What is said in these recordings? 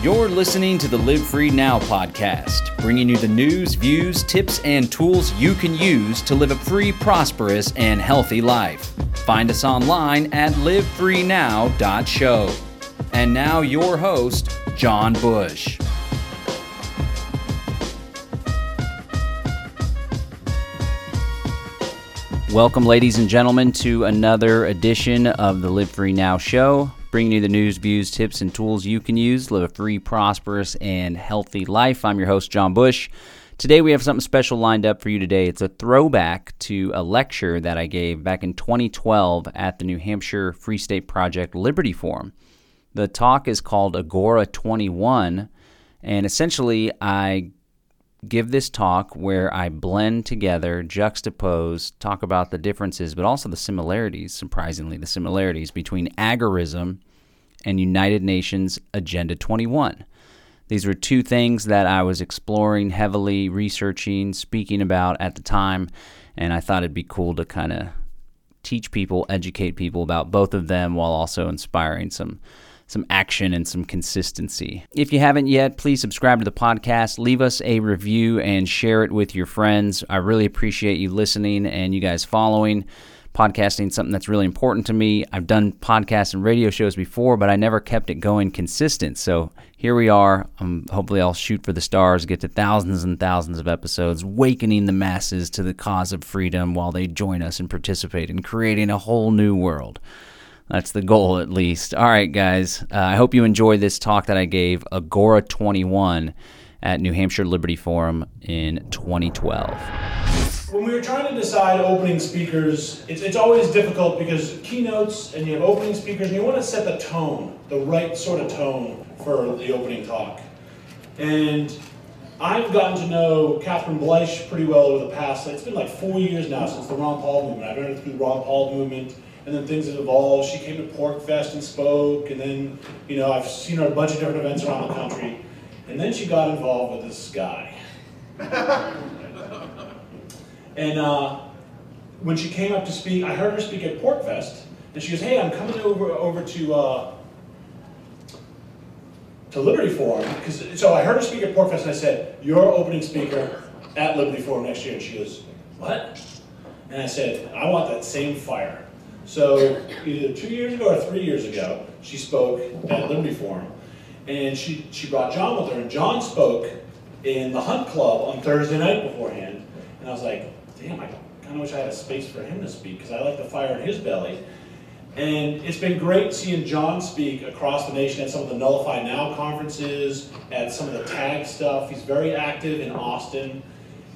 You're listening to the Live Free Now podcast, bringing you the news, views, tips, and tools you can use to live a free, prosperous, and healthy life. Find us online at livefreenow.show. And now, your host, John Bush. Welcome, ladies and gentlemen, to another edition of the Live Free Now show bringing you the news, views, tips, and tools you can use live a free, prosperous, and healthy life. I'm your host, John Bush. Today we have something special lined up for you today. It's a throwback to a lecture that I gave back in 2012 at the New Hampshire Free State Project Liberty Forum. The talk is called Agora 21, and essentially I give this talk where I blend together, juxtapose, talk about the differences, but also the similarities, surprisingly, the similarities between agorism and United Nations Agenda 21. These were two things that I was exploring heavily, researching, speaking about at the time, and I thought it'd be cool to kind of teach people, educate people about both of them while also inspiring some some action and some consistency. If you haven't yet, please subscribe to the podcast, leave us a review, and share it with your friends. I really appreciate you listening and you guys following. Podcasting something that's really important to me. I've done podcasts and radio shows before, but I never kept it going consistent. So here we are. Um, hopefully, I'll shoot for the stars, get to thousands and thousands of episodes, wakening the masses to the cause of freedom while they join us and participate in creating a whole new world. That's the goal, at least. All right, guys. Uh, I hope you enjoyed this talk that I gave, Agora 21, at New Hampshire Liberty Forum in 2012. When we were trying to decide opening speakers, it's, it's always difficult because keynotes and you have opening speakers, and you want to set the tone, the right sort of tone for the opening talk. And I've gotten to know Catherine Bleish pretty well over the past, it's been like four years now since the Ron Paul movement. I've known through the Ron Paul movement and then things have evolved. She came to PorcFest and spoke, and then, you know, I've seen her at a bunch of different events around the country. And then she got involved with this guy. and uh, when she came up to speak, I heard her speak at PorcFest, and she goes, "Hey, I'm coming over over to uh, to Liberty Forum." Because so I heard her speak at PorcFest, and I said, "You're opening speaker at Liberty Forum next year." And she goes, "What?" And I said, "I want that same fire." So either two years ago or three years ago, she spoke at Liberty Forum, and she, she brought John with her, and John spoke in the Hunt Club on Thursday night beforehand, and I was like, damn, I kind of wish I had a space for him to speak, because I like the fire in his belly. And it's been great seeing John speak across the nation at some of the Nullify Now conferences, at some of the TAG stuff. He's very active in Austin.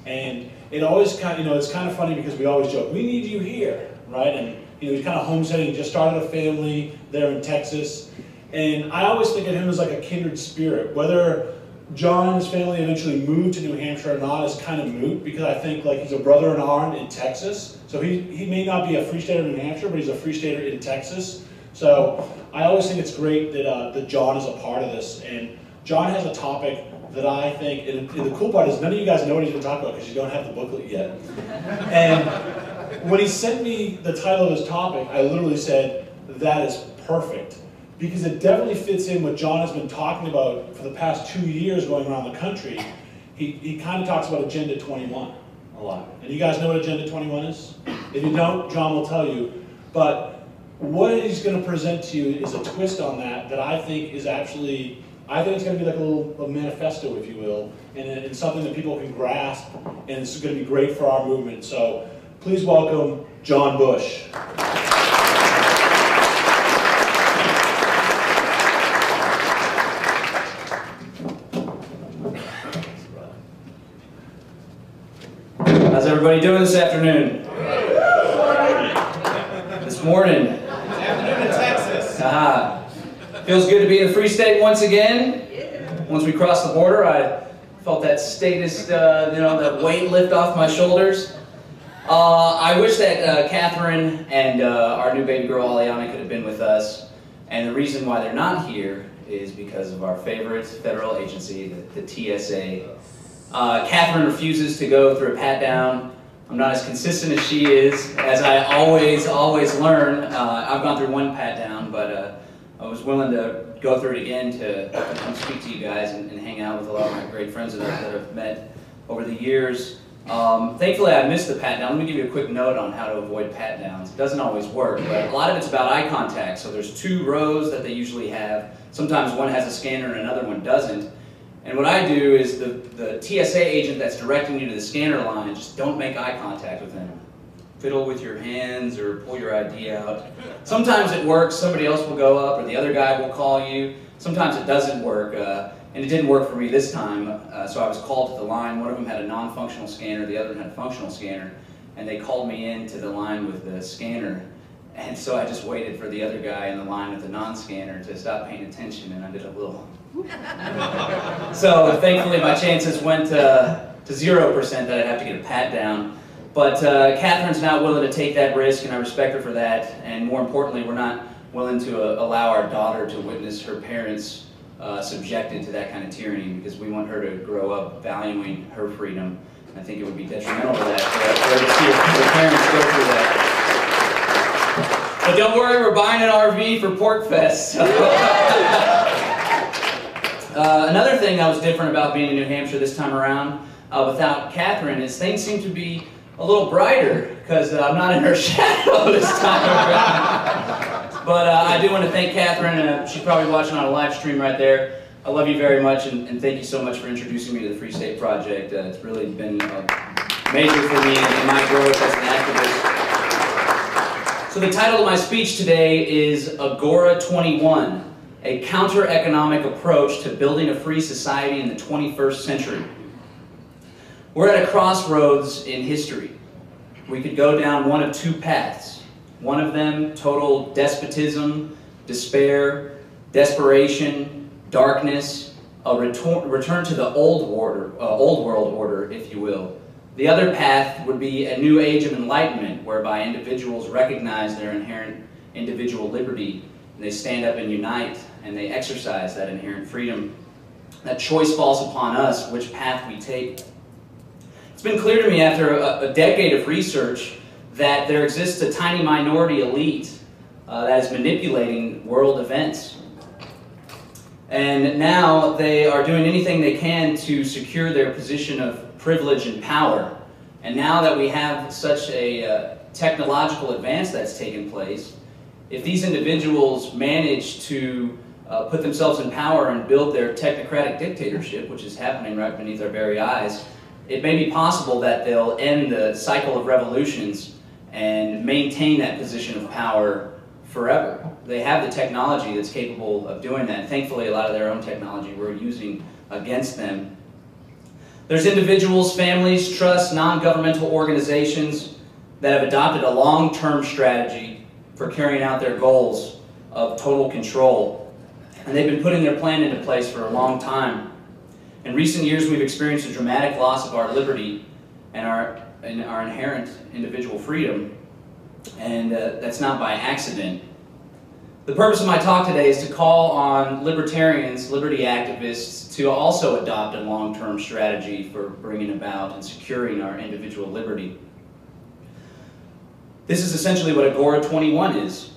And it always kind of, you know, it's kind of funny because we always joke, we need you here, right? And you know, he's kind of homesteading, just started a family there in Texas. And I always think of him as like a kindred spirit. Whether John and his family eventually moved to New Hampshire or not is kind of moot because I think like he's a brother in arms in Texas. So he, he may not be a free stater in New Hampshire, but he's a free stater in Texas. So I always think it's great that, uh, that John is a part of this. And John has a topic that I think, and the cool part is none of you guys know what he's going to talk about because you don't have the booklet yet. And when he sent me the title of his topic, I literally said, that is perfect. Because it definitely fits in what John has been talking about for the past two years going around the country. He, he kind of talks about Agenda 21 a lot. And you guys know what Agenda 21 is? If you don't, John will tell you. But what he's going to present to you is a twist on that that I think is actually, I think it's going to be like a little a manifesto, if you will, and, and something that people can grasp, and it's going to be great for our movement. So Please welcome John Bush. How's everybody doing this afternoon? This morning. Afternoon in Texas. Feels good to be in the Free State once again. Once we crossed the border, I felt that status, uh, you know, that weight lift off my shoulders. Uh, I wish that uh, Catherine and uh, our new baby girl Aliana could have been with us. And the reason why they're not here is because of our favorite federal agency, the, the TSA. Uh, Catherine refuses to go through a pat down. I'm not as consistent as she is, as I always, always learn. Uh, I've gone through one pat down, but uh, I was willing to go through it again to, to come speak to you guys and, and, hang out with a lot of my great friends that, that I've met over the years. Um, thankfully, I missed the pat down. Let me give you a quick note on how to avoid pat downs. It doesn't always work, but a lot of it's about eye contact. So there's two rows that they usually have. Sometimes one has a scanner and another one doesn't. And what I do is the, the TSA agent that's directing you to the scanner line, just don't make eye contact with them. Fiddle with your hands or pull your ID out. Sometimes it works, somebody else will go up or the other guy will call you. Sometimes it doesn't work. Uh, and it didn't work for me this time, uh, so I was called to the line. One of them had a non-functional scanner, the other had a functional scanner, and they called me in to the line with the scanner. And so I just waited for the other guy in the line with the non-scanner to stop paying attention, and I did a little. so thankfully, my chances went uh, to zero percent that I'd have to get a pat down. But uh, Catherine's not willing to take that risk, and I respect her for that. And more importantly, we're not willing to uh, allow our daughter to witness her parents uh, subjected to that kind of tyranny because we want her to grow up valuing her freedom. I think it would be detrimental to that for her to see her parents go through that. But don't worry, we're buying an RV for PorcFest. uh, another thing that was different about being in New Hampshire this time around, uh, without Catherine, is things seem to be a little brighter because uh, I'm not in her shadow this time around. But uh, I do want to thank Catherine. Uh, she's probably watching on a live stream right there. I love you very much, and, and thank you so much for introducing me to the Free State Project. Uh, it's really been uh, major for me in my growth as an activist. So the title of my speech today is Agora 21, a counter-economic approach to building a free society in the 21st century. We're at a crossroads in history. We could go down one of two paths. One of them, total despotism, despair, desperation, darkness, a return, return to the old, order, uh, old world order, if you will. The other path would be a new age of enlightenment, whereby individuals recognize their inherent individual liberty, and they stand up and unite, and they exercise that inherent freedom. That choice falls upon us, which path we take. It's been clear to me after a, a decade of research that there exists a tiny minority elite uh, that is manipulating world events. And now they are doing anything they can to secure their position of privilege and power. And now that we have such a uh, technological advance that's taken place, if these individuals manage to uh, put themselves in power and build their technocratic dictatorship, which is happening right beneath our very eyes, it may be possible that they'll end the cycle of revolutions and maintain that position of power forever. They have the technology that's capable of doing that. Thankfully, a lot of their own technology we're using against them. There's individuals, families, trusts, non-governmental organizations that have adopted a long-term strategy for carrying out their goals of total control. And they've been putting their plan into place for a long time. In recent years, we've experienced a dramatic loss of our liberty and our in our inherent individual freedom, and uh, that's not by accident. The purpose of my talk today is to call on libertarians, liberty activists, to also adopt a long-term strategy for bringing about and securing our individual liberty. This is essentially what Agora 21 is.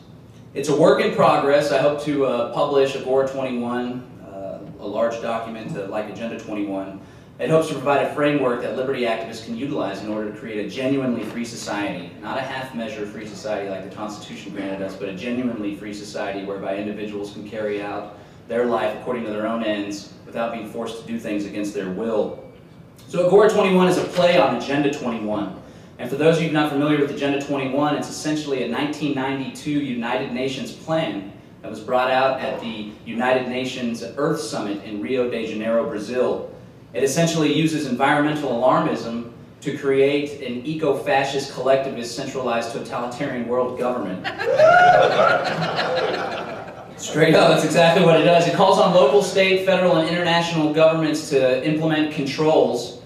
It's a work in progress. I hope to uh, publish Agora 21, uh, a large document uh, like Agenda 21, it hopes to provide a framework that liberty activists can utilize in order to create a genuinely free society, not a half-measure free society like the Constitution granted us, but a genuinely free society whereby individuals can carry out their life according to their own ends without being forced to do things against their will. So Agora 21 is a play on Agenda 21. And for those of you not familiar with Agenda 21, it's essentially a 1992 United Nations plan that was brought out at the United Nations Earth Summit in Rio de Janeiro, Brazil. It essentially uses environmental alarmism to create an eco-fascist, collectivist, centralized, totalitarian world government. Straight up, that's exactly what it does. It calls on local, state, federal, and international governments to implement controls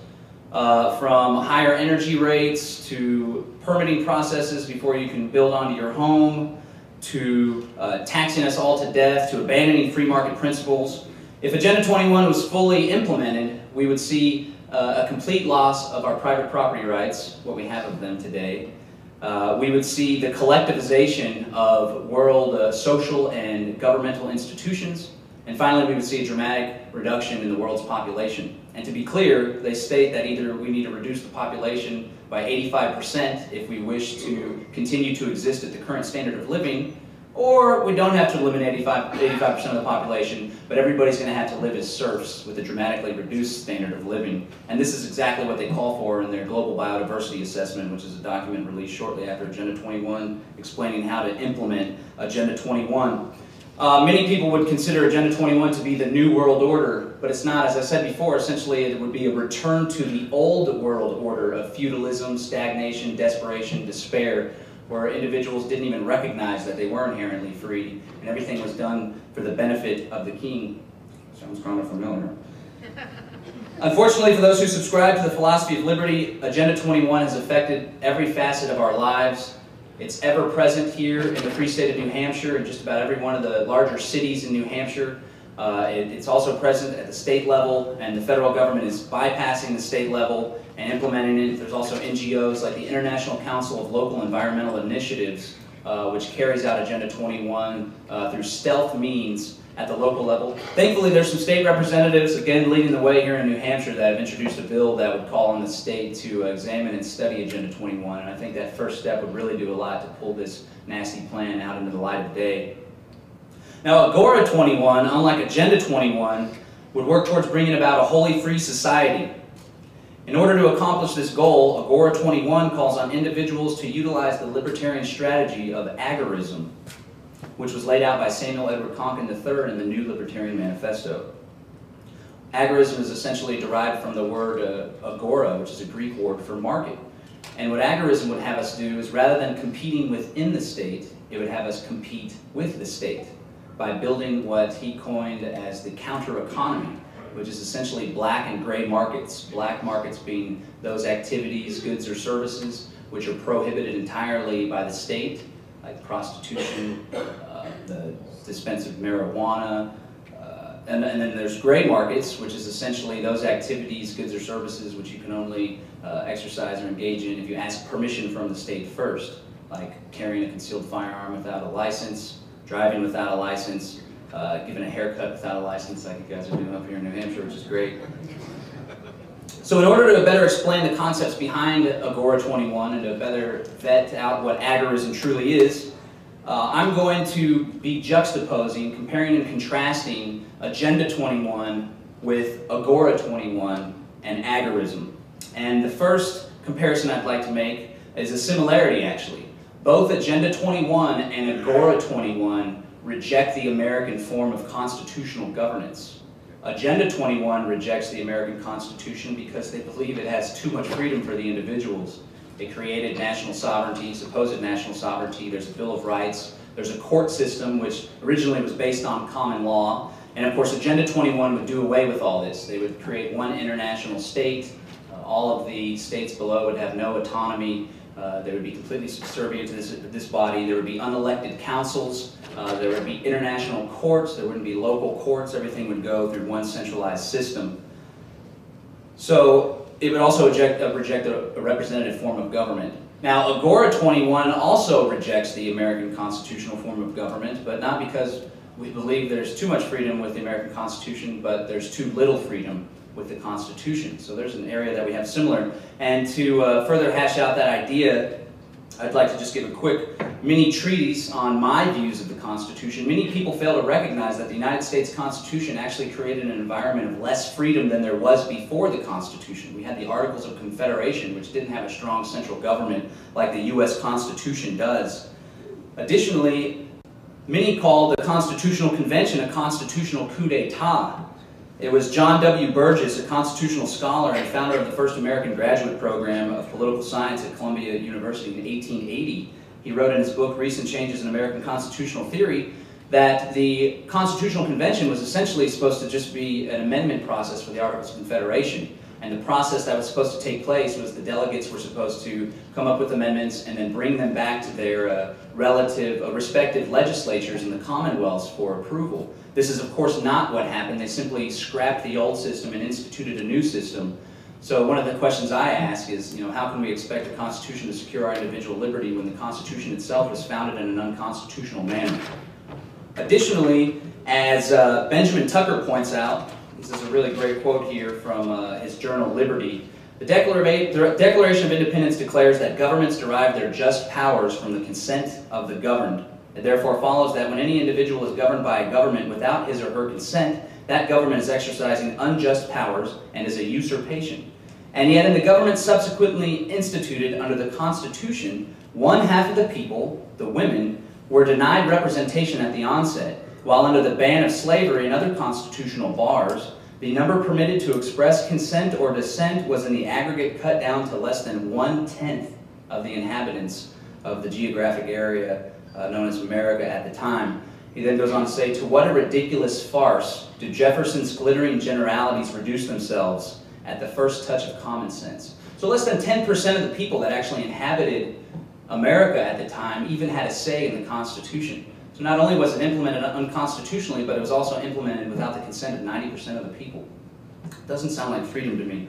uh, from higher energy rates to permitting processes before you can build onto your home to uh, taxing us all to death to abandoning free market principles. If Agenda 21 was fully implemented, we would see uh, a complete loss of our private property rights, what we have of them today, Uh, we would see the collectivization of world uh, social and governmental institutions. And finally, we would see a dramatic reduction in the world's population. And to be clear, they state that either we need to reduce the population by 85% if we wish to continue to exist at the current standard of living, or we don't have to eliminate 85, 85% of the population, but everybody's going to have to live as serfs with a dramatically reduced standard of living. And this is exactly what they call for in their Global Biodiversity Assessment, which is a document released shortly after Agenda 21, explaining how to implement Agenda 21. Uh, many people would consider Agenda 21 to be the New World Order, but it's not. As I said before, essentially it would be a return to the old world order of feudalism, stagnation, desperation, despair, where individuals didn't even recognize that they were inherently free, and everything was done for the benefit of the king. Sounds kind of familiar. Unfortunately, for those who subscribe to the philosophy of liberty, Agenda 21 has affected every facet of our lives it's ever present here in the Free State of New Hampshire and just about every one of the larger cities in New Hampshire. Uh, it, it's also present at the state level, and the federal government is bypassing the state level and implementing it. There's also NGOs like the International Council of Local Environmental Initiatives, uh, which carries out Agenda 21 uh, through stealth means at the local level. Thankfully, there's some state representatives, again, leading the way here in New Hampshire that have introduced a bill that would call on the state to examine and study Agenda 21. And I think that first step would really do a lot to pull this nasty plan out into the light of day. Now, Agora 21, unlike Agenda 21, would work towards bringing about a wholly free society. In order to accomplish this goal, Agora 21 calls on individuals to utilize the libertarian strategy of agorism which was laid out by Samuel Edward Konkin III in the New Libertarian Manifesto. Agorism is essentially derived from the word uh, agora, which is a Greek word for market. And what agorism would have us do is rather than competing within the state, it would have us compete with the state by building what he coined as the counter economy, which is essentially black and gray markets. Black markets being those activities, goods, or services which are prohibited entirely by the state, like prostitution, the dispense of marijuana, uh, and, and, then there's gray markets, which is essentially those activities, goods or services, which you can only uh, exercise or engage in if you ask permission from the state first, like carrying a concealed firearm without a license, driving without a license, uh, giving a haircut without a license, like you guys are doing up here in New Hampshire, which is great. So in order to better explain the concepts behind Agora 21 and to better vet out what agorism truly is, uh, I'm going to be juxtaposing, comparing and contrasting Agenda 21 with Agora 21 and agorism. And the first comparison I'd like to make is a similarity actually. Both Agenda 21 and Agora 21 reject the American form of constitutional governance. Agenda 21 rejects the American Constitution because they believe it has too much freedom for the individuals they created national sovereignty, supposed national sovereignty. There's a Bill of Rights. There's a court system which originally was based on common law. And of course, Agenda 21 would do away with all this. They would create one international state. Uh, all of the states below would have no autonomy. Uh, they would be completely subservient to this, this body. There would be unelected councils. Uh, there would be international courts. There wouldn't be local courts. Everything would go through one centralized system. So it would also reject, uh, reject a, a, representative form of government. Now, Agora 21 also rejects the American constitutional form of government, but not because we believe there's too much freedom with the American Constitution, but there's too little freedom with the Constitution. So there's an area that we have similar. And to uh, further hash out that idea, I'd like to just give a quick mini treatise on my views of the Constitution. Many people fail to recognize that the United States Constitution actually created an environment of less freedom than there was before the Constitution. We had the Articles of Confederation, which didn't have a strong central government like the U.S. Constitution does. Additionally, many call the Constitutional Convention a constitutional coup d'etat. It was John W. Burgess, a constitutional scholar and founder of the first American graduate program of political science at Columbia University in 1880. He wrote in his book, Recent Changes in American Constitutional Theory, that the Constitutional Convention was essentially supposed to just be an amendment process for the Articles of Confederation. And the process that was supposed to take place was the delegates were supposed to come up with amendments and then bring them back to their uh, relative, uh, respective legislatures in the commonwealths for approval. This is, of course, not what happened. They simply scrapped the old system and instituted a new system. So one of the questions I ask is, you know, how can we expect a constitution to secure our individual liberty when the Constitution itself was founded in an unconstitutional manner? Additionally, as uh, Benjamin Tucker points out, this is a really great quote here from uh, his journal Liberty. The Declaration of Independence declares that governments derive their just powers from the consent of the governed. It therefore follows that when any individual is governed by a government without his or her consent, that government is exercising unjust powers and is a usurpation. And yet in the government subsequently instituted under the Constitution, one half of the people, the women, were denied representation at the onset, while under the ban of slavery and other constitutional bars, the number permitted to express consent or dissent was in the aggregate cut down to less than one-tenth of the inhabitants of the geographic area uh, known as America at the time. He then goes on to say, to what a ridiculous farce do Jefferson's glittering generalities reduce themselves at the first touch of common sense. So less than 10% of the people that actually inhabited America at the time even had a say in the Constitution. So not only was it implemented unconstitutionally, but it was also implemented without the consent of 90% of the people. Doesn't sound like freedom to me.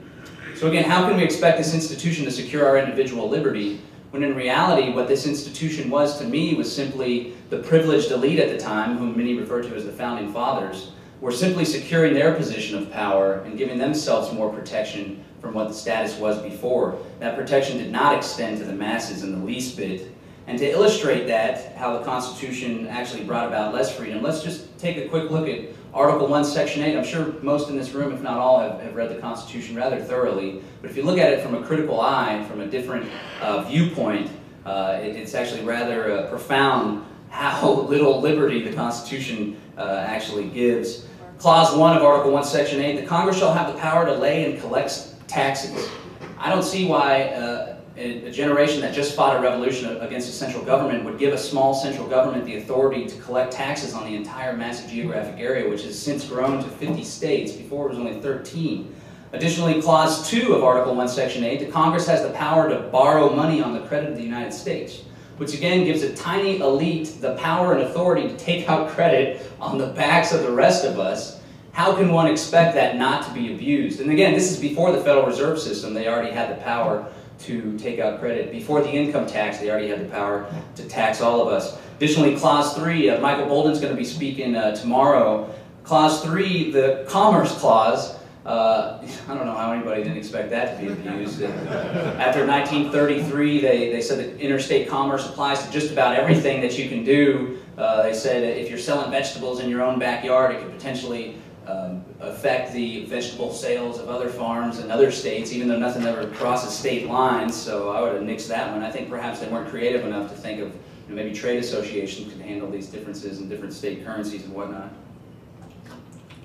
So again, how can we expect this institution to secure our individual liberty when in reality what this institution was to me was simply the privileged elite at the time, whom many refer to as the Founding Fathers, were simply securing their position of power and giving themselves more protection from what the status was before. That protection did not extend to the masses in the least bit. And to illustrate that, how the Constitution actually brought about less freedom, let's just take a quick look at Article 1, Section 8. I'm sure most in this room, if not all, have, have read the Constitution rather thoroughly. But if you look at it from a critical eye, from a different uh, viewpoint, uh, it, it's actually rather uh, profound how little liberty the Constitution uh, actually gives. Clause 1 of Article 1, Section 8, the Congress shall have the power to lay and collect taxes. I don't see why uh, a, generation that just fought a revolution against a central government would give a small central government the authority to collect taxes on the entire massive geographic area, which has since grown to 50 states. Before it was only 13. Additionally, Clause 2 of Article 1, Section 8, the Congress has the power to borrow money on the credit of the United States, which again gives a tiny elite the power and authority to take out credit on the backs of the rest of us how can one expect that not to be abused? And again, this is before the Federal Reserve System. They already had the power to take out credit. Before the income tax, they already had the power to tax all of us. Additionally, Clause 3, uh, Michael Boldin's going to be speaking uh, tomorrow. Clause 3, the Commerce Clause, uh, I don't know how anybody didn't expect that to be abused. After 1933, they, they said that interstate commerce applies to just about everything that you can do. Uh, they said if you're selling vegetables in your own backyard, it could potentially um, affect the vegetable sales of other farms in other states, even though nothing ever crosses state lines. So I would have nixed that one. I think perhaps they weren't creative enough to think of you know, maybe trade associations could handle these differences in different state currencies and whatnot.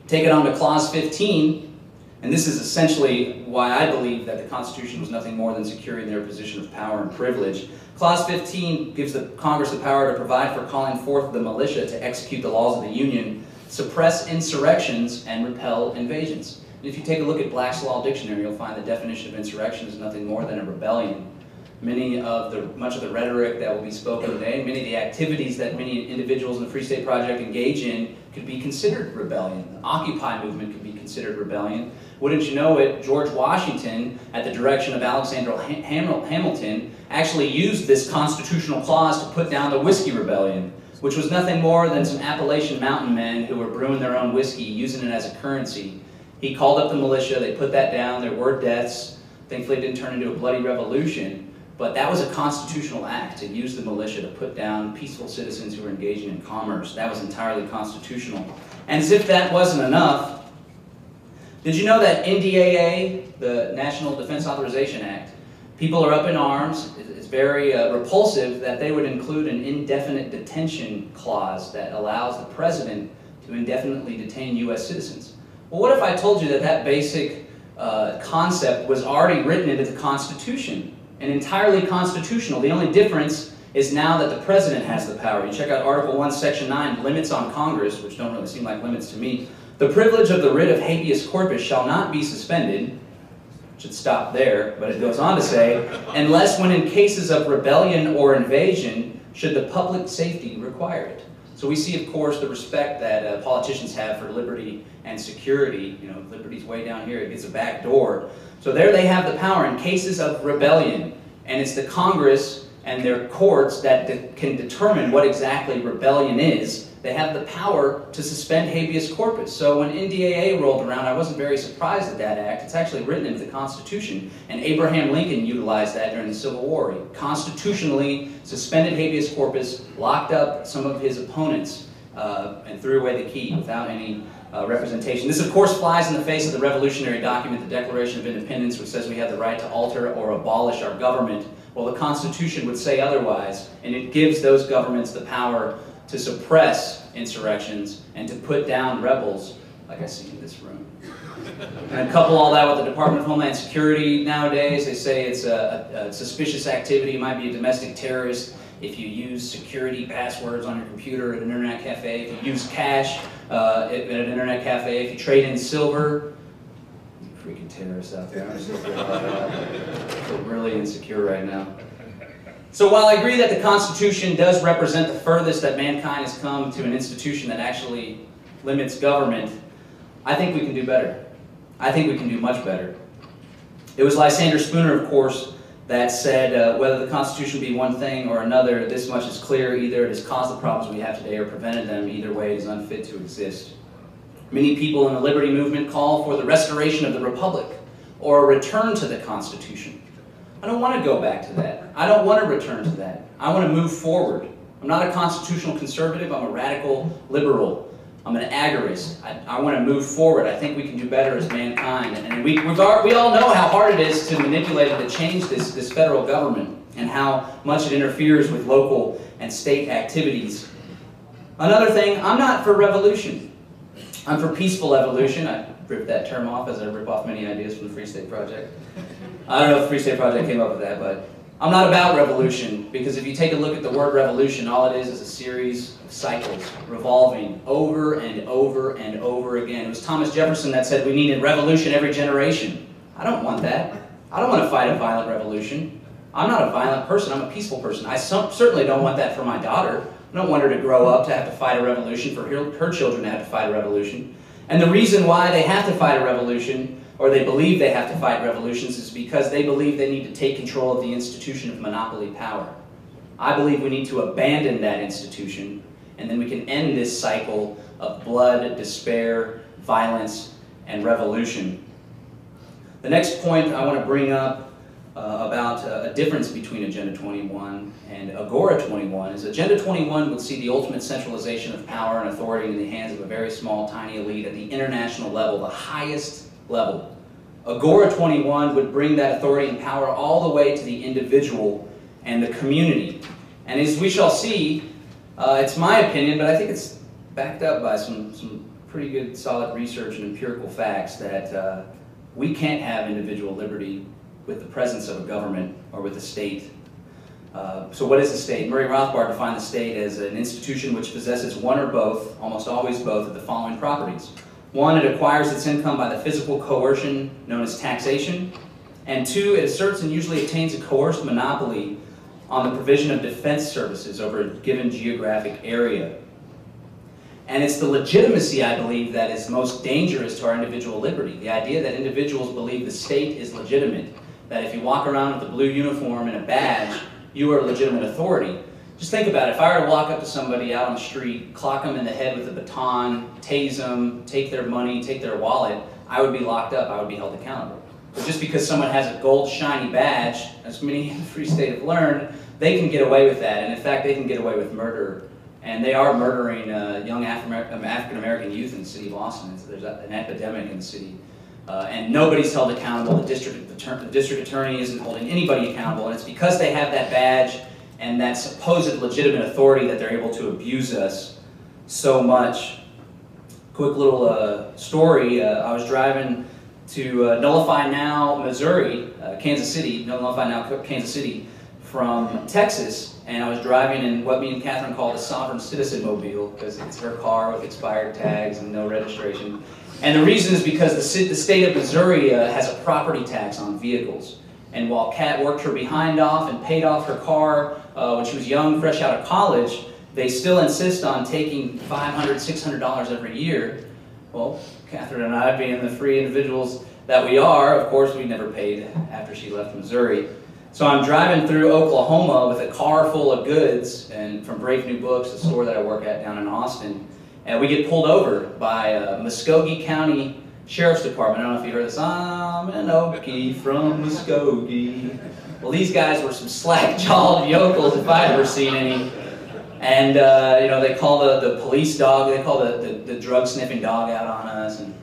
Take it on to Clause 15, and this is essentially why I believe that the Constitution was nothing more than securing their position of power and privilege. Clause 15 gives the Congress the power to provide for calling forth the militia to execute the laws of the Union suppress insurrections, and repel invasions. And if you take a look at Black's Law Dictionary, you'll find the definition of insurrection is nothing more than a rebellion. Many of the, much of the rhetoric that will be spoken today, many of the activities that many individuals in the Free State Project engage in could be considered rebellion. The Occupy movement could be considered rebellion. Wouldn't you know it, George Washington, at the direction of Alexander Hamilton, actually used this constitutional clause to put down the Whiskey Rebellion which was nothing more than some Appalachian mountain men who were brewing their own whiskey, using it as a currency. He called up the militia, they put that down, there were deaths. Thankfully, it didn't turn into a bloody revolution, but that was a constitutional act to use the militia to put down peaceful citizens who were engaging in commerce. That was entirely constitutional. And as if that wasn't enough, did you know that NDAA, the National Defense Authorization Act, people are up in arms, it's very uh, repulsive that they would include an indefinite detention clause that allows the president to indefinitely detain U.S. citizens. Well, what if I told you that that basic uh, concept was already written into the Constitution and entirely constitutional? The only difference is now that the president has the power. You check out Article 1, Section 9, limits on Congress, which don't really seem like limits to me. The privilege of the writ of habeas corpus shall not be suspended should stop there, but it goes on to say, unless when in cases of rebellion or invasion should the public safety require it. So we see, of course, the respect that uh, politicians have for liberty and security. You know, liberty's way down here, it gets a back door. So there they have the power in cases of rebellion. And it's the Congress and their courts that de can determine what exactly rebellion is they have the power to suspend habeas corpus. So when NDAA rolled around, I wasn't very surprised at that act. It's actually written into the Constitution, and Abraham Lincoln utilized that during the Civil War. He constitutionally suspended habeas corpus, locked up some of his opponents, uh, and threw away the key without any uh, representation. This, of course, flies in the face of the revolutionary document, the Declaration of Independence, which says we have the right to alter or abolish our government. Well, the Constitution would say otherwise, and it gives those governments the power to suppress insurrections and to put down rebels, like I see in this room. And couple all that with the Department of Homeland Security nowadays. They say it's a, a, a suspicious activity. It might be a domestic terrorist if you use security passwords on your computer at an internet cafe, if you use cash uh, at, an internet cafe, if you trade in silver, freaking terrorists out there. I'm really insecure right now. So while I agree that the Constitution does represent the furthest that mankind has come to an institution that actually limits government, I think we can do better. I think we can do much better. It was Lysander Spooner, of course, that said uh, whether the Constitution be one thing or another, this much is clear. Either it has caused the problems we have today or prevented them. Either way, it is unfit to exist. Many people in the liberty movement call for the restoration of the Republic or a return to the Constitution. I don't want to go back to that. I don't want to return to that. I want to move forward. I'm not a constitutional conservative. I'm a radical liberal. I'm an agorist. I, I want to move forward. I think we can do better as mankind. And we, we all know how hard it is to manipulate and to change this, this federal government and how much it interferes with local and state activities. Another thing, I'm not for revolution. I'm for peaceful evolution. I ripped that term off as I rip off many ideas from the Free State Project. I don't know if Free State Project came up with that, but I'm not about revolution because if you take a look at the word revolution, all it is is a series of cycles revolving over and over and over again. It was Thomas Jefferson that said we needed revolution every generation. I don't want that. I don't want to fight a violent revolution. I'm not a violent person. I'm a peaceful person. I certainly don't want that for my daughter. I don't want her to grow up to have to fight a revolution, for her, her children to have to fight a revolution. And the reason why they have to fight a revolution or they believe they have to fight revolutions is because they believe they need to take control of the institution of monopoly power. I believe we need to abandon that institution, and then we can end this cycle of blood, despair, violence, and revolution. The next point I want to bring up uh, about uh, a difference between Agenda 21 and Agora 21 is Agenda 21 would see the ultimate centralization of power and authority in the hands of a very small, tiny elite at the international level, the highest level. Agora 21 would bring that authority and power all the way to the individual and the community. And as we shall see, uh, it's my opinion, but I think it's backed up by some, some pretty good solid research and empirical facts that uh, we can't have individual liberty with the presence of a government or with a state. Uh, so what is a state? Murray Rothbard defined the state as an institution which possesses one or both, almost always both, of the following properties. One, it acquires its income by the physical coercion known as taxation. And two, it asserts and usually obtains a coerced monopoly on the provision of defense services over a given geographic area. And it's the legitimacy, I believe, that is most dangerous to our individual liberty. The idea that individuals believe the state is legitimate, that if you walk around with a blue uniform and a badge, you are a legitimate authority. Just think about it. If I were to walk up to somebody out on the street, clock them in the head with a baton, tase them, take their money, take their wallet, I would be locked up. I would be held accountable. But just because someone has a gold shiny badge, as many in the Free State have learned, they can get away with that. And in fact, they can get away with murder. And they are murdering uh, young um, African American youth in the city of Austin. There's an epidemic in the city. Uh, and nobody's held accountable. The district, the district attorney isn't holding anybody accountable. And it's because they have that badge and that supposed legitimate authority that they're able to abuse us so much. Quick little uh, story. Uh, I was driving to uh, Nullify Now, Missouri, uh, Kansas City, Nullify Now, Kansas City, from Texas, and I was driving in what me and Catherine call the sovereign citizen mobile because it's her car with expired tags and no registration. And the reason is because the, the state of Missouri uh, has a property tax on vehicles. And while Kat worked her behind off and paid off her car uh, when she was young, fresh out of college, they still insist on taking $500, $600 every year. Well, Catherine and I, being the free individuals that we are, of course, we never paid after she left Missouri. So I'm driving through Oklahoma with a car full of goods and from Brave New Books, the store that I work at down in Austin, and we get pulled over by uh, Muskogee County Sheriff's Department. I don't know if you heard this. I'm an Okie from Muskogee. Well, these guys were some slack-jawed yokels if I'd ever seen any. And, uh, you know, they call the, the police dog, they call the, the, the drug-sniffing dog out on us. And,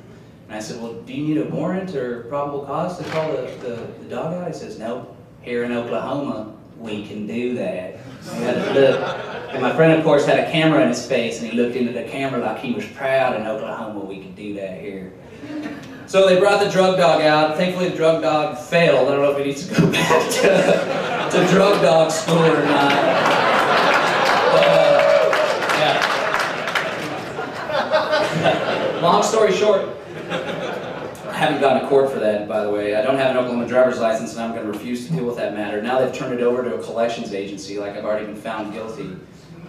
and I said, well, do you need a warrant or probable cause to call the, the, the dog out? He says, nope here in Oklahoma, we can do that. And my friend, of course, had a camera in his face, and he looked into the camera like he was proud in Oklahoma we could do that here. So they brought the drug dog out. Thankfully, the drug dog failed. I don't know if he needs to go back to, to drug dog school or not. uh, yeah. Long story short, I haven't gone to court for that, by the way. I don't have an Oklahoma driver's license, and I'm going to refuse to deal with that matter. Now they've turned it over to a collections agency, like I've already been found guilty.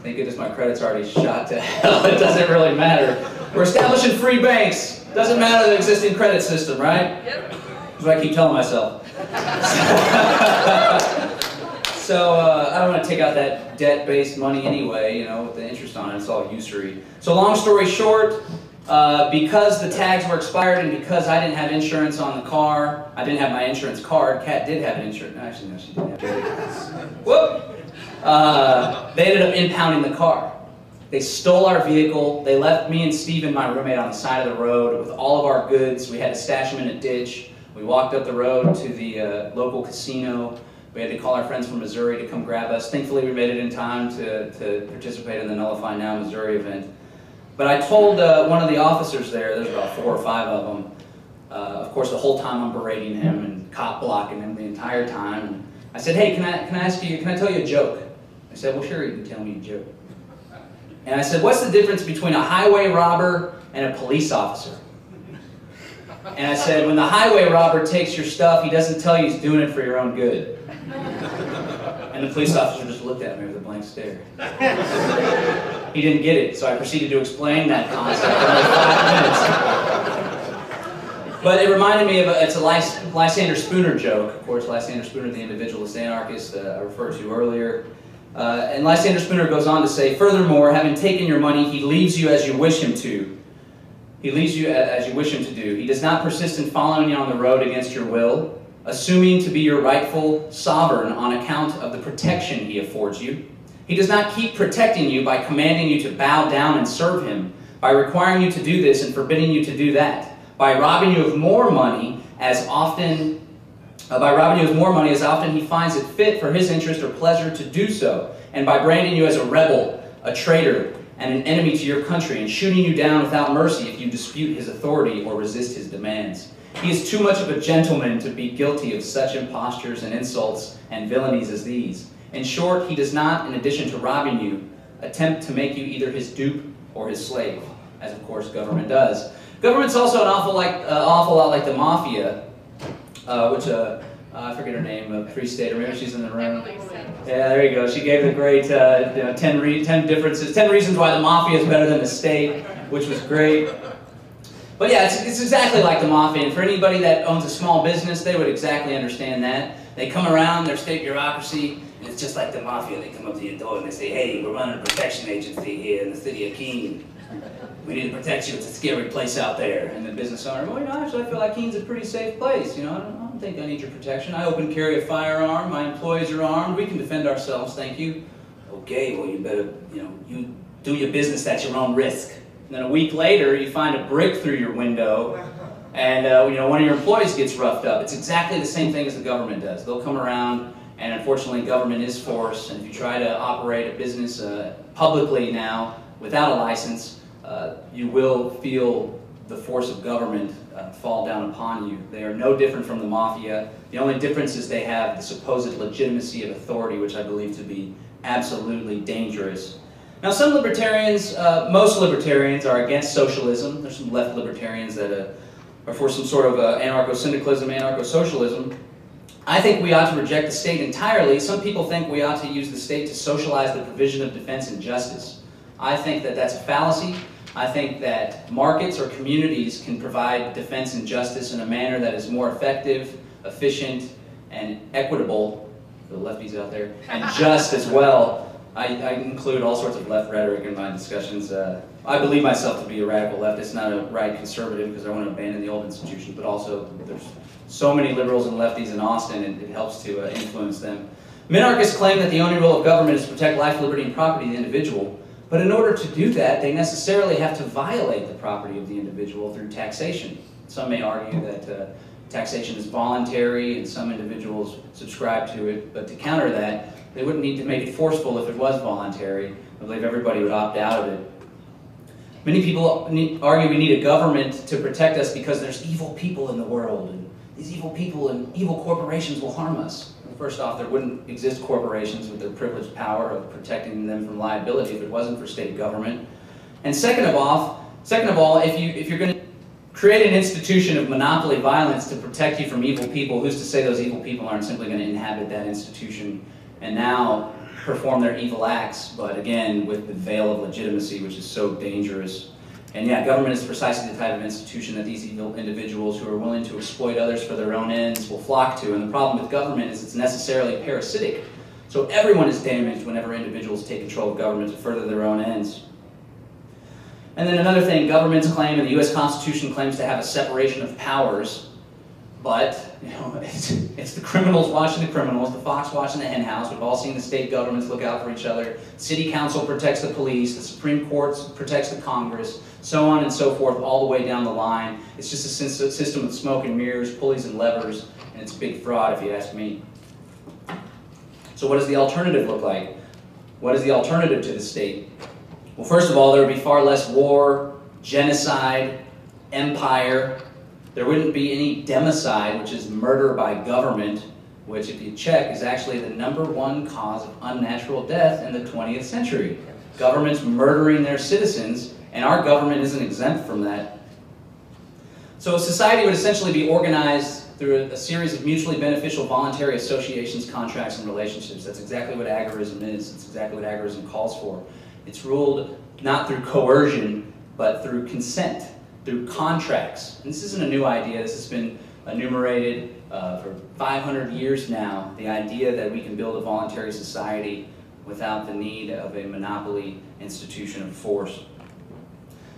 Thank goodness my credit's already shot to hell. It doesn't really matter. We're establishing free banks. Doesn't matter the existing credit system, right? Yep. That's what I keep telling myself. so uh, I don't want to take out that debt-based money anyway, you know, with the interest on it. It's all usury. So long story short, uh, because the tags were expired and because I didn't have insurance on the car, I didn't have my insurance card. Kat did have an insurance. Actually, no, she didn't have Whoop! Uh, they ended up impounding the car. They stole our vehicle. They left me and Steven, my roommate, on the side of the road with all of our goods. We had to stash them in a ditch. We walked up the road to the uh, local casino. We had to call our friends from Missouri to come grab us. Thankfully, we made it in time to, to participate in the Nullify Now Missouri event. But I told uh, one of the officers there, there's about four or five of them, uh, of course the whole time I'm berating him and cop blocking him the entire time. I said, hey, can I, can I ask you, can I tell you a joke? I said, well sure, you can tell me a joke. And I said, what's the difference between a highway robber and a police officer? And I said, when the highway robber takes your stuff, he doesn't tell you he's doing it for your own good. And the police officer just looked at me with a blank stare. he didn't get it, so I proceeded to explain that concept in like five minutes. But it reminded me of a, it's a Lysander Spooner joke. Of course, Lysander Spooner, the individualist anarchist uh, I referred to earlier. Uh, and Lysander Spooner goes on to say, furthermore, having taken your money, he leaves you as you wish him to. He leaves you as you wish him to do. He does not persist in following you on the road against your will assuming to be your rightful sovereign on account of the protection he affords you. He does not keep protecting you by commanding you to bow down and serve him, by requiring you to do this and forbidding you to do that, by robbing you of more money as often uh, by robbing you of more money as often he finds it fit for his interest or pleasure to do so, and by branding you as a rebel, a traitor, and an enemy to your country, and shooting you down without mercy if you dispute his authority or resist his demands. He is too much of a gentleman to be guilty of such impostures and insults and villainies as these. In short, he does not, in addition to robbing you, attempt to make you either his dupe or his slave, as of course government does. Government's also an awful, like, uh, awful lot like the mafia, uh, which uh, uh I forget her name, a priest or maybe she's in the room. Yeah, there you go. She gave the great uh, you know, 10, re 10 differences, 10 reasons why the mafia is better than the state, which was great. But yeah, it's, it's exactly like the mafia. And for anybody that owns a small business, they would exactly understand that. They come around, their state bureaucracy, and it's just like the mafia. They come up to your door and they say, hey, we're running a protection agency here in the city of Keene. We need to protect you. It's a scary place out there. And the business owner, well, you know, actually, I feel like Keene's a pretty safe place. You know, I don't, I don't think I need your protection. I open carry a firearm. My employees are armed. We can defend ourselves, thank you. Okay, well, you better, you know, you do your business at your own risk. And then a week later, you find a brick through your window, and uh, you know one of your employees gets roughed up. It's exactly the same thing as the government does. They'll come around, and unfortunately, government is force. And if you try to operate a business uh, publicly now without a license, uh, you will feel the force of government uh, fall down upon you. They are no different from the mafia. The only difference is they have the supposed legitimacy of authority, which I believe to be absolutely dangerous now, some libertarians, uh, most libertarians, are against socialism. There's some left libertarians that uh, are for some sort of uh, anarcho-syndicalism, anarcho-socialism. I think we ought to reject the state entirely. Some people think we ought to use the state to socialize the provision of defense and justice. I think that that's a fallacy. I think that markets or communities can provide defense and justice in a manner that is more effective, efficient, and equitable, the lefties out there, and just as well. I, I, include all sorts of left rhetoric in my discussions. Uh, I believe myself to be a radical leftist, not a right conservative, because I want to abandon the old institutions, but also there's so many liberals and lefties in Austin, and it helps to uh, influence them. Minarchists claim that the only role of government is to protect life, liberty, and property of the individual. But in order to do that, they necessarily have to violate the property of the individual through taxation. Some may argue that uh, taxation is voluntary and some individuals subscribe to it, but to counter that, they wouldn't need to make it forceful if it was voluntary. I believe everybody would opt out of it. Many people argue we need a government to protect us because there's evil people in the world, and these evil people and evil corporations will harm us. First off, there wouldn't exist corporations with their privileged power of protecting them from liability if it wasn't for state government. And second of all, second of all, if you if you're going to create an institution of monopoly violence to protect you from evil people, who's to say those evil people aren't simply going to inhabit that institution and now perform their evil acts, but again with the veil of legitimacy, which is so dangerous and yeah, government is precisely the type of institution that these evil individuals who are willing to exploit others for their own ends will flock to. And the problem with government is it's necessarily parasitic. So everyone is damaged whenever individuals take control of government to further their own ends. And then another thing, governments claim, and the U.S. Constitution claims to have a separation of powers but you know, it's, it's, the criminals watching the criminals, the fox watching the henhouse. We've all seen the state governments look out for each other. City council protects the police. The Supreme Court protects the Congress. So on and so forth, all the way down the line. It's just a system of smoke and mirrors, pulleys and levers, and it's big fraud if you ask me. So what does the alternative look like? What is the alternative to the state? Well, first of all, there would be far less war, genocide, empire, there wouldn't be any democide, which is murder by government, which if you check is actually the number one cause of unnatural death in the 20th century. Governments murdering their citizens, and our government isn't exempt from that. So society would essentially be organized through a, series of mutually beneficial voluntary associations, contracts, and relationships. That's exactly what agorism is. It's exactly what agorism calls for. It's ruled not through coercion, but through consent through contracts. And this isn't a new idea, this has been enumerated uh, for 500 years now, the idea that we can build a voluntary society without the need of a monopoly institution of force.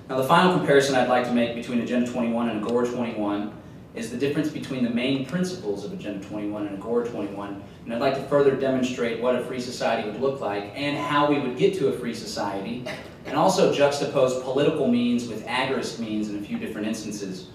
Now the final comparison I'd like to make between Agenda 21 and Agora 21 is the difference between the main principles of Agenda 21 and Agora 21, and I'd like to further demonstrate what a free society would look like and how we would get to a free society and also juxtapose political means with agorist means in a few different instances.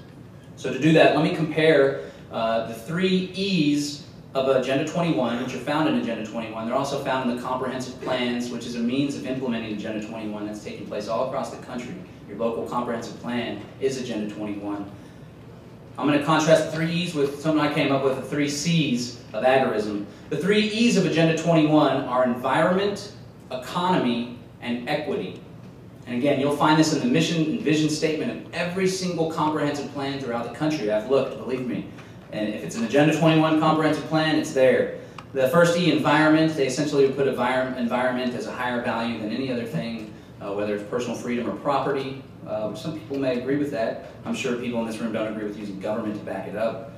So to do that, let me compare uh, the three E's of Agenda 21, which are found in Agenda 21. They're also found in the comprehensive plans, which is a means of implementing Agenda 21 that's taking place all across the country. Your local comprehensive plan is Agenda 21. I'm going to contrast the three E's with something I came up with, the three C's of agorism. The three E's of Agenda 21 are environment, economy, and equity. And again, you'll find this in the mission and vision statement of every single comprehensive plan throughout the country. I've looked, believe me. And if it's an Agenda 21 comprehensive plan, it's there. The first E, environment, they essentially put environment as a higher value than any other thing, uh, whether it's personal freedom or property. Um, some people may agree with that. I'm sure people in this room don't agree with using government to back it up.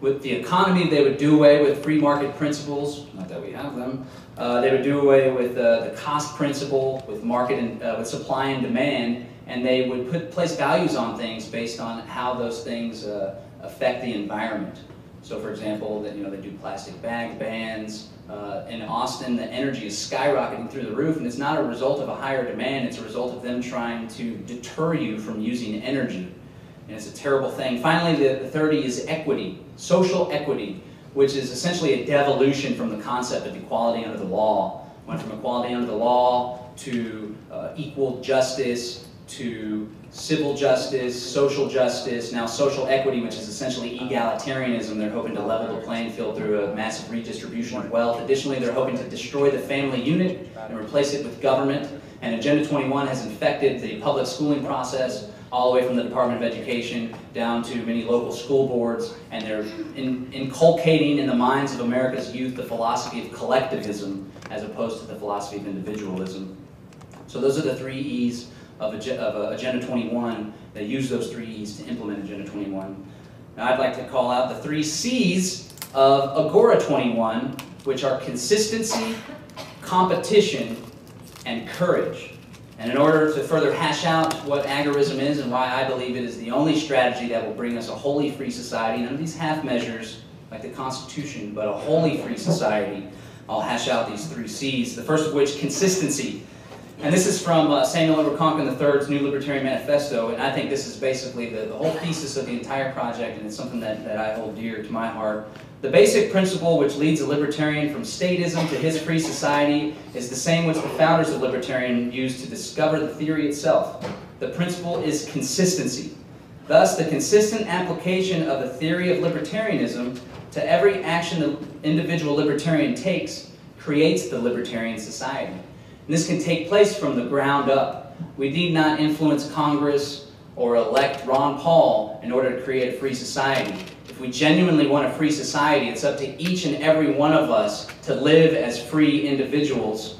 With the economy, they would do away with free market principles, not that we have them. Uh, they would do away with uh, the cost principle, with market and uh, with supply and demand, and they would put place values on things based on how those things uh, affect the environment. So, for example, that you know they do plastic bag bans. Uh, in Austin, the energy is skyrocketing through the roof, and it's not a result of a higher demand. It's a result of them trying to deter you from using energy and it's a terrible thing. Finally, the, the 30 is equity, social equity, which is essentially a devolution from the concept of equality under the law. Went from equality under the law to uh, equal justice to civil justice, social justice, now social equity, which is essentially egalitarianism. They're hoping to level the playing field through a massive redistribution of wealth. Additionally, they're hoping to destroy the family unit and replace it with government. And Agenda 21 has infected the public schooling process all the way from the Department of Education down to many local school boards, and they're in, inculcating in the minds of America's youth the philosophy of collectivism as opposed to the philosophy of individualism. So those are the three E's of, of uh, Agenda 21 that use those three E's to implement Agenda 21. Now I'd like to call out the three C's of Agora 21, which are consistency, competition, and courage. And in order to further hash out what agorism is and why I believe it is the only strategy that will bring us a wholly free society, none of these half measures like the Constitution, but a wholly free society, I'll hash out these three C's. The first of which, consistency. And this is from uh, Samuel Edward III's New Libertarian Manifesto, and I think this is basically the, the whole thesis of the entire project, and it's something that, that I hold dear to my heart. The basic principle which leads a libertarian from statism to his free society is the same which the founders of libertarian used to discover the theory itself. The principle is consistency. Thus, the consistent application of the theory of libertarianism to every action the individual libertarian takes creates the libertarian society. And this can take place from the ground up. We need not influence Congress or elect Ron Paul in order to create a free society. If we genuinely want a free society, it's up to each and every one of us to live as free individuals.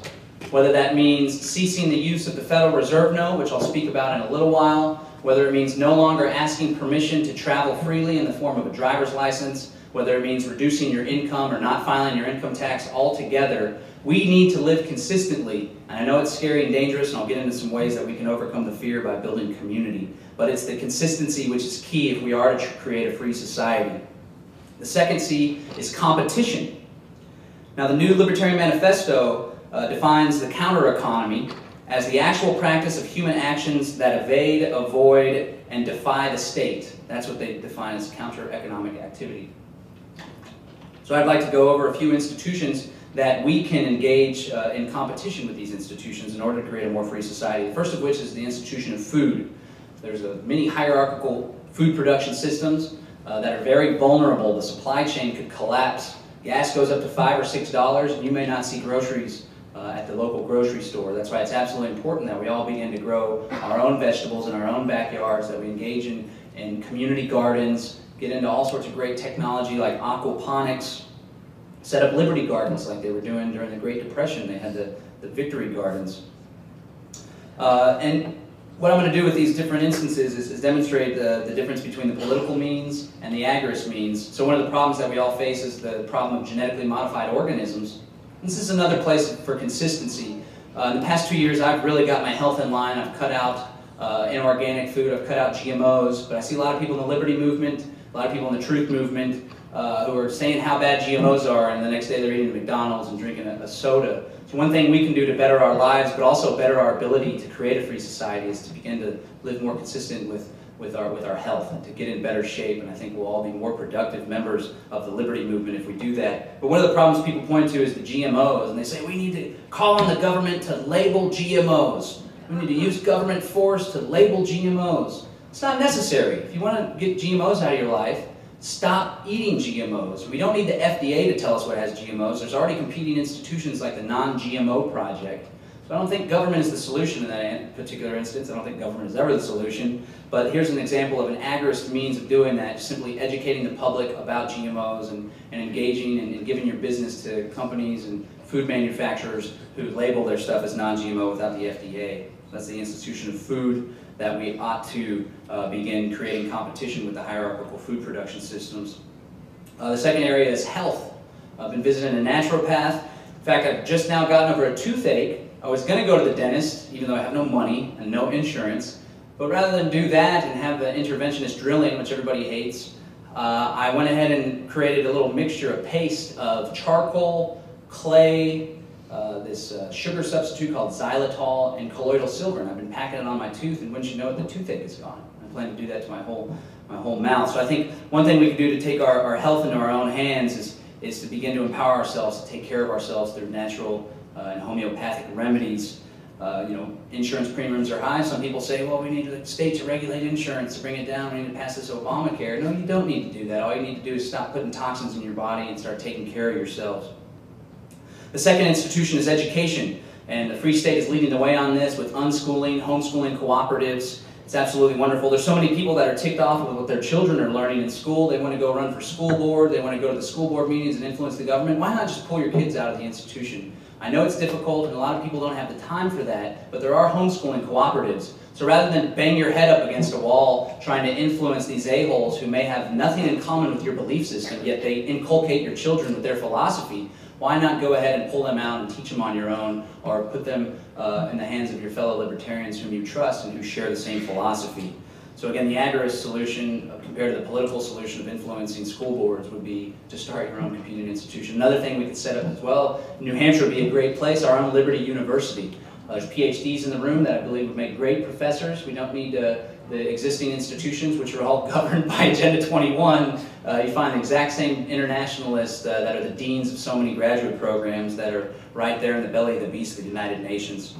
Whether that means ceasing the use of the Federal Reserve note, which I'll speak about in a little while, whether it means no longer asking permission to travel freely in the form of a driver's license, whether it means reducing your income or not filing your income tax altogether, we need to live consistently. And I know it's scary and dangerous, and I'll get into some ways that we can overcome the fear by building community. But it's the consistency which is key if we are to create a free society. The second C is competition. Now, the new Libertarian Manifesto uh, defines the counter economy as the actual practice of human actions that evade, avoid, and defy the state. That's what they define as counter economic activity. So I'd like to go over a few institutions that we can engage uh, in competition with these institutions in order to create a more free society. The first of which is the institution of food. There's a, many hierarchical food production systems uh, that are very vulnerable. The supply chain could collapse. Gas goes up to five or six dollars, and you may not see groceries uh, at the local grocery store. That's why it's absolutely important that we all begin to grow our own vegetables in our own backyards, that we engage in, in community gardens, get into all sorts of great technology like aquaponics, set up Liberty Gardens like they were doing during the Great Depression. They had the, the Victory Gardens. Uh, and what I'm going to do with these different instances is, is demonstrate the, the difference between the political means and the agorist means. So one of the problems that we all face is the problem of genetically modified organisms. This is another place for consistency. Uh, in the past two years, I've really got my health in line. I've cut out uh, inorganic food, I've cut out GMOs, but I see a lot of people in the liberty movement, a lot of people in the truth movement, uh, who are saying how bad GMOs are, and the next day they're eating McDonald's and drinking a, a, soda. So one thing we can do to better our lives, but also better our ability to create a free society, is to begin to live more consistent with, with, our, with our health and to get in better shape. And I think we'll all be more productive members of the liberty movement if we do that. But one of the problems people point to is the GMOs, and they say we need to call on the government to label GMOs. We need to use government force to label GMOs. It's not necessary. If you want to get GMOs out of your life, stop eating GMOs. We don't need the FDA to tell us what has GMOs. There's already competing institutions like the Non-GMO Project. So I don't think government is the solution in that particular instance. I don't think government is ever the solution. But here's an example of an agorist means of doing that, simply educating the public about GMOs and, and engaging and, and giving your business to companies and food manufacturers who label their stuff as non-GMO without the FDA. That's the Institution of Food that we ought to uh, begin creating competition with the hierarchical food production systems. Uh, the second area is health. I've been visiting a naturopath. In fact, I've just now gotten over a toothache. I was going to go to the dentist, even though I have no money and no insurance. But rather than do that and have the interventionist drilling, which everybody hates, uh, I went ahead and created a little mixture of paste of charcoal, clay, uh, this uh, sugar substitute called xylitol and colloidal silver, and I've been packing it on my tooth, and wouldn't you know it, the toothache is gone. I plan to do that to my whole, my whole mouth. So I think one thing we can do to take our, our health into our own hands is, is to begin to empower ourselves to take care of ourselves through natural uh, and homeopathic remedies. Uh, you know, insurance premiums are high. Some people say, well, we need the state to regulate insurance to bring it down. We need to pass this Obamacare. No, you don't need to do that. All you need to do is stop putting toxins in your body and start taking care of yourselves. The second institution is education. And the Free State is leading the way on this with unschooling, homeschooling cooperatives. It's absolutely wonderful. There's so many people that are ticked off with what their children are learning in school. They want to go run for school board. They want to go to the school board meetings and influence the government. Why not just pull your kids out of the institution? I know it's difficult and a lot of people don't have the time for that, but there are homeschooling cooperatives. So rather than bang your head up against a wall trying to influence these a-holes who may have nothing in common with your belief system, yet they inculcate your children with their philosophy, why not go ahead and pull them out and teach them on your own or put them uh, in the hands of your fellow libertarians whom you trust and who share the same philosophy? So again, the agorist solution uh, compared to the political solution of influencing school boards would be to start your own computing institution. Another thing we could set up as well, New Hampshire would be a great place, our own Liberty University. Uh, there's PhDs in the room that I believe would make great professors. We don't need uh, the existing institutions, which are all governed by Agenda 21. Uh, you find the exact same internationalists uh, that are the deans of so many graduate programs that are right there in the belly of the beast of the United Nations.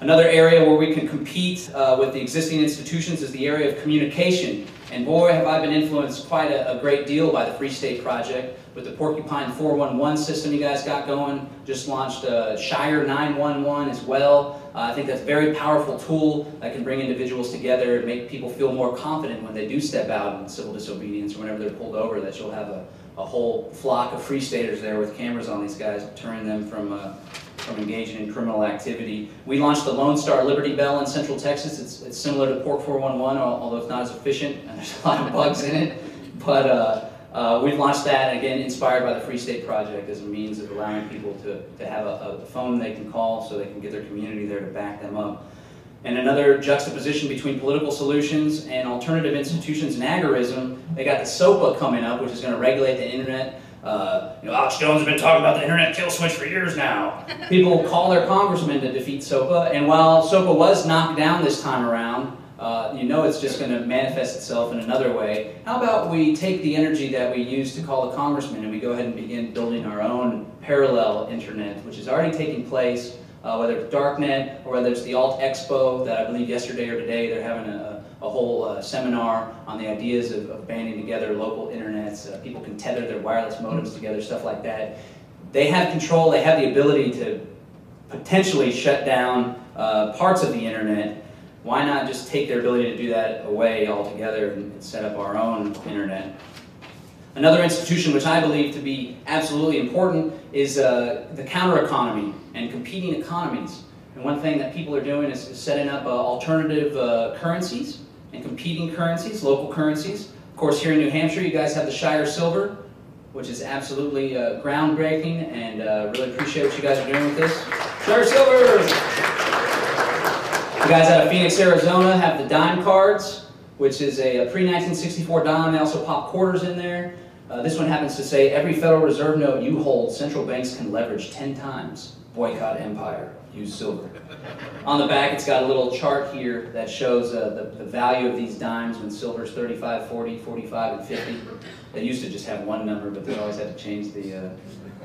Another area where we can compete uh, with the existing institutions is the area of communication. And boy, have I been influenced quite a, a, great deal by the Free State Project with the Porcupine 411 system you guys got going. Just launched uh, Shire 911 as well. Uh, I think that's a very powerful tool that can bring individuals together and make people feel more confident when they do step out in civil disobedience or whenever they're pulled over that you'll have a, a whole flock of Free Staters there with cameras on these guys, deterring them from uh, from engaging in criminal activity. We launched the Lone Star Liberty Bell in Central Texas. It's, it's similar to Pork 411, although it's not as efficient, and there's a lot of bugs in it. But uh, uh, we've launched that, again, inspired by the Free State Project as a means of allowing people to, to have a, a phone they can call so they can get their community there to back them up. And another juxtaposition between political solutions and alternative institutions and agorism, they got the SOPA coming up, which is going to regulate the internet uh, you know, Alex Jones has been talking about the internet kill switch for years now. People call their congressman to defeat SOPA, and while SOPA was knocked down this time around, uh, you know it's just going to manifest itself in another way. How about we take the energy that we use to call the congressman and we go ahead and begin building our own parallel internet, which is already taking place, uh, whether it's Darknet or whether it's the Alt Expo that I believe yesterday or today they're having a, a whole uh, seminar on the ideas of, of banding together local internets. Uh, people can tether their wireless modems together, stuff like that. They have control, they have the ability to potentially shut down uh, parts of the internet. Why not just take their ability to do that away altogether and set up our own internet? Another institution which I believe to be absolutely important is uh, the counter economy and competing economies. And one thing that people are doing is, setting up uh, alternative uh, currencies and competing currencies, local currencies. Of course, here in New Hampshire, you guys have the Shire Silver, which is absolutely uh, groundbreaking, and uh, really appreciate what you guys are doing with this. Shire Silver! You guys out of Phoenix, Arizona have the dime cards, which is a, a pre-1964 dime. They also pop quarters in there. Uh, this one happens to say, every Federal Reserve note you hold, central banks can leverage 10 times. Boycott empire use silver. On the back, it's got a little chart here that shows uh, the, the value of these dimes when silver's 35, 40, 45, and 50. They used to just have one number, but they always had to change the, uh,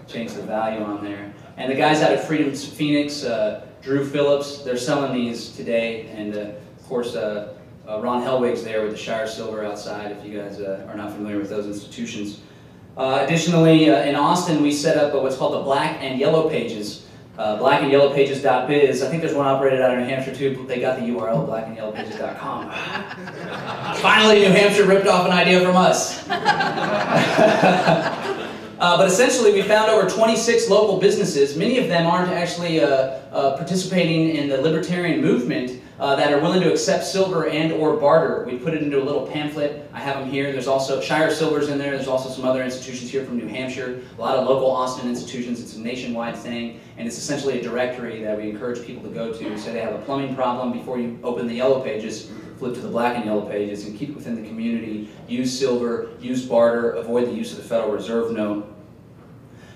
change the value on there. And the guys out of Freedom Phoenix, uh, Drew Phillips, they're selling these today. And uh, of course, uh, uh, Ron Helwig's there with the Shire Silver outside, if you guys are not familiar with those institutions. additionally, in Austin, we set up what's called the Black and Yellow Pages. Uh, blackandyellowpages.biz. I think there's one operated out of New Hampshire too. They got the URL blackandyellowpages.com. Finally, New Hampshire ripped off an idea from us. uh, but essentially, we found over 26 local businesses. Many of them aren't actually uh, uh participating in the libertarian movement, uh, that are willing to accept silver and or barter. We put it into a little pamphlet. I have them here. There's also Shire Silver's in there. There's also some other institutions here from New Hampshire, a lot of local Austin institutions. It's a nationwide thing, and it's essentially a directory that we encourage people to go to. Say they have a plumbing problem before you open the yellow pages, flip to the black and yellow pages and keep it within the community. Use silver, use barter, avoid the use of the Federal Reserve note.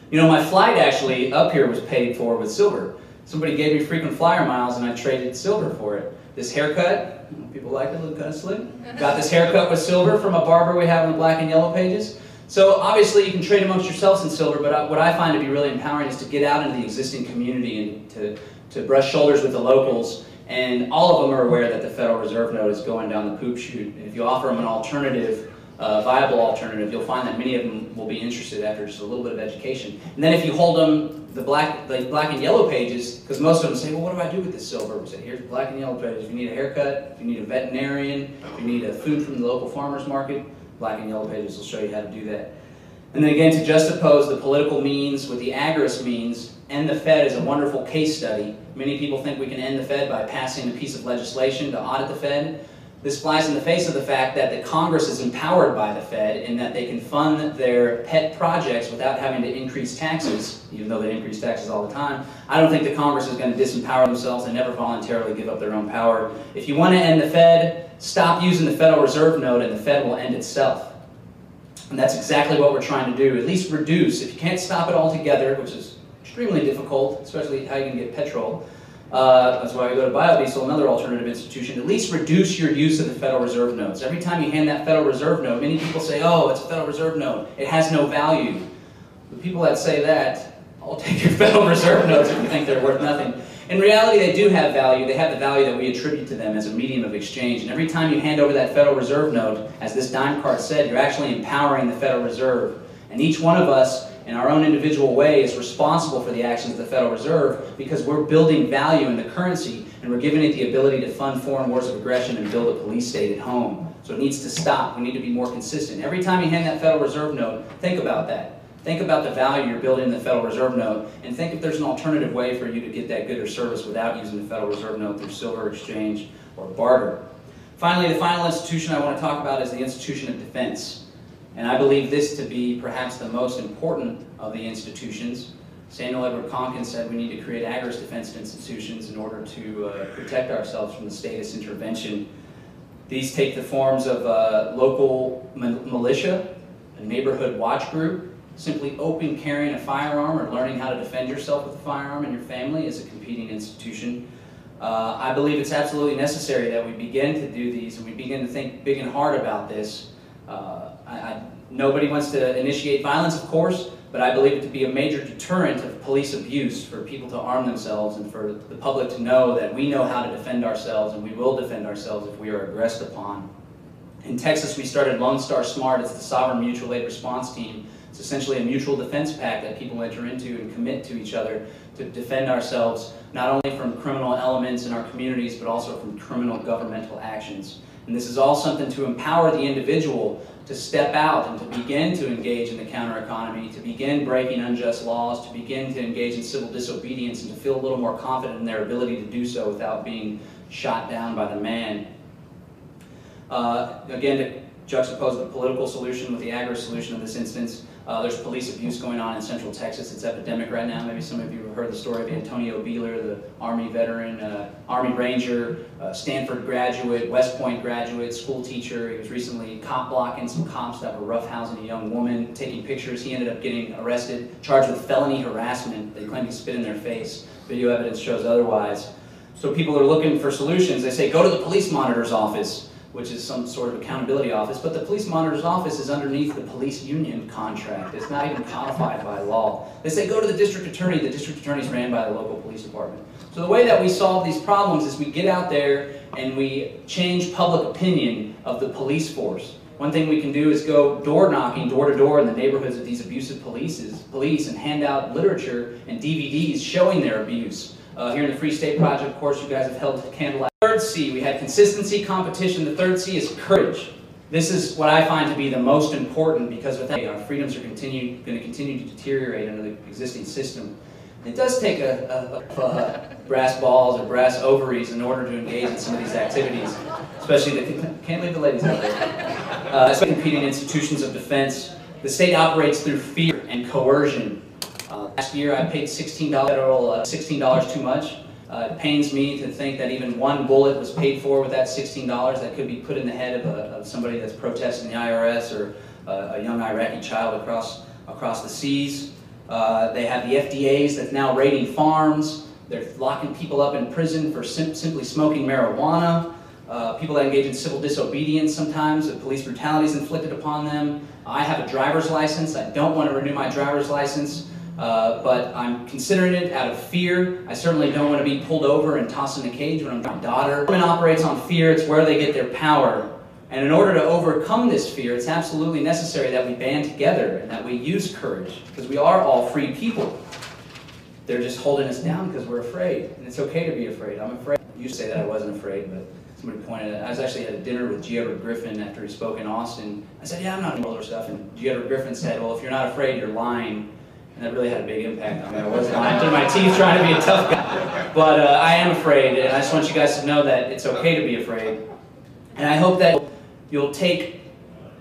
You know, my flight actually up here was paid for with silver. Somebody gave me frequent flyer miles and I traded silver for it. This haircut, people like it, look kind of slick. Got this haircut with silver from a barber we have in the black and yellow pages. So obviously you can trade amongst yourselves in silver, but what I find to be really empowering is to get out into the existing community and to, to brush shoulders with the locals. And all of them are aware that the Federal Reserve note is going down the poop chute. If you offer them an alternative, uh, viable alternative, you'll find that many of them will be interested after just a little bit of education. And then if you hold them the black, the black and yellow pages, because most of them say, well, what do I do with this silver? We say, here's the black and yellow pages. If you need a haircut, if you need a veterinarian, if you need a food from the local farmer's market, black and yellow pages will show you how to do that. And then again, to juxtapose the political means with the agorist means, End the Fed is a wonderful case study. Many people think we can end the Fed by passing a piece of legislation to audit the Fed. This flies in the face of the fact that the Congress is empowered by the Fed in that they can fund their pet projects without having to increase taxes, even though they increase taxes all the time. I don't think the Congress is going to disempower themselves and never voluntarily give up their own power. If you want to end the Fed, stop using the Federal Reserve note and the Fed will end itself. And that's exactly what we're trying to do, at least reduce. If you can't stop it altogether, which is extremely difficult, especially how you can get petrol, uh, that's why we go to biodiesel, another alternative institution. At least reduce your use of the Federal Reserve notes. Every time you hand that Federal Reserve note, many people say, oh, it's a Federal Reserve note. It has no value. The people that say that, I'll take your Federal Reserve notes if you think they're worth nothing. In reality, they do have value. They have the value that we attribute to them as a medium of exchange. And every time you hand over that Federal Reserve note, as this dime card said, you're actually empowering the Federal Reserve. And each one of us in our own individual way is responsible for the actions of the Federal Reserve because we're building value in the currency and we're giving it the ability to fund foreign wars of aggression and build a police state at home. So it needs to stop. We need to be more consistent. Every time you hand that Federal Reserve note, think about that. Think about the value you're building in the Federal Reserve note and think if there's an alternative way for you to get that good or service without using the Federal Reserve note through silver exchange or barter. Finally, the final institution I want to talk about is the institution of defense. And I believe this to be perhaps the most important of the institutions. Samuel Edward Konkin said we need to create agorist defense institutions in order to uh, protect ourselves from the statist intervention. These take the forms of a local militia, a neighborhood watch group, simply open carrying a firearm or learning how to defend yourself with a firearm and your family is a competing institution. Uh, I believe it's absolutely necessary that we begin to do these and we begin to think big and hard about this. Uh, I, I, nobody wants to initiate violence, of course, but I believe it to be a major deterrent of police abuse for people to arm themselves and for the public to know that we know how to defend ourselves and we will defend ourselves if we are aggressed upon. In Texas, we started Lone Star SMART. It's the Sovereign Mutual Aid Response Team. It's essentially a mutual defense pact that people enter into and commit to each other to defend ourselves not only from criminal elements in our communities, but also from criminal governmental actions. And this is all something to empower the individual to step out and to begin to engage in the counter economy, to begin breaking unjust laws, to begin to engage in civil disobedience, and to feel a little more confident in their ability to do so without being shot down by the man. Uh, again, to juxtapose the political solution with the agorist solution in this instance, uh, there's police abuse going on in central Texas. It's epidemic right now. Maybe some of you have heard the story of Antonio Buehler, the Army veteran, uh, Army Ranger, uh, Stanford graduate, West Point graduate, school teacher. He was recently cop blocking some cops that were roughhousing a young woman, taking pictures. He ended up getting arrested, charged with felony harassment. They claim he spit in their face. Video evidence shows otherwise. So people are looking for solutions. They say, go to the police monitor's office which is some sort of accountability office, but the police monitor's office is underneath the police union contract. It's not even codified by law. They say go to the district attorney. The district attorney is ran by the local police department. So the way that we solve these problems is we get out there and we change public opinion of the police force. One thing we can do is go door knocking, door to door in the neighborhoods of these abusive polices, police and hand out literature and DVDs showing their abuse. Uh, here in the Free State Project, of course, you guys have held candlelight. Third C, we had consistency, competition. The third C is courage. This is what I find to be the most important because without our freedoms are continue, going to continue to deteriorate under the existing system. It does take a, a, a, brass balls or brass ovaries in order to engage in some of these activities, especially the, can't leave the ladies out there. Uh, competing institutions of defense. The state operates through fear and coercion. Uh, last year I paid $16 federal, uh, $16 too much. Uh, it pains me to think that even one bullet was paid for with that $16 that could be put in the head of, a, of somebody that's protesting the IRS or uh, a young Iraqi child across, across the seas. Uh, they have the FDAs that's now raiding farms. They're locking people up in prison for sim simply smoking marijuana. Uh, people that engage in civil disobedience sometimes, the police brutality is inflicted upon them. I have a driver's license. I don't want to renew my driver's license. Uh, but I'm considering it out of fear. I certainly don't want to be pulled over and tossed in a cage when I'm my daughter. Women operates on fear. It's where they get their power. And in order to overcome this fear, it's absolutely necessary that we band together and that we use courage, because we are all free people. they're just holding us down because we're afraid. And it's okay to be afraid. I'm afraid. You say that I wasn't afraid, but somebody pointed out. I was actually at a dinner with G. Edward Griffin after he spoke in Austin. I said, yeah, I'm not all this stuff. And G. Edward Griffin said, well, if you're not afraid, you're lying. And that really had a big impact on me. I was lying my teeth trying to be a tough guy. But uh, I am afraid, and I just want you guys to know that it's okay to be afraid. And I hope that you'll take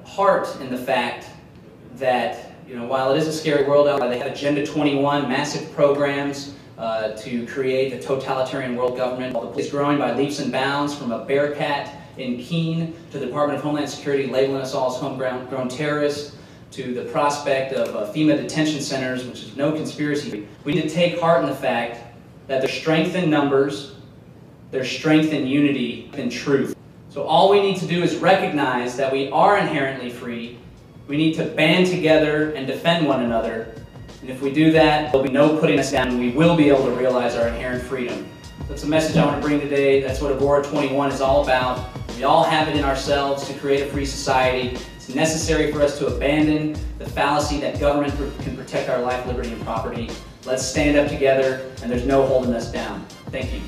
heart in the fact that, you know, while it is a scary world out there, they have Agenda 21, massive programs uh, to create a totalitarian world government. The police growing by leaps and bounds from a bearcat in Keene to the Department of Homeland Security labeling us all as homegrown terrorists to the prospect of uh, FEMA detention centers, which is no conspiracy. We need to take heart in the fact that there's strength in numbers, there's strength in unity and truth. So all we need to do is recognize that we are inherently free. We need to band together and defend one another. And if we do that, there'll be no putting us down. We will be able to realize our inherent freedom. That's the message I want to bring today. That's what Agora 21 is all about. We all have it in ourselves to create a free society. It's necessary for us to abandon the fallacy that government can protect our life, liberty, and property. Let's stand up together, and there's no holding us down. Thank you.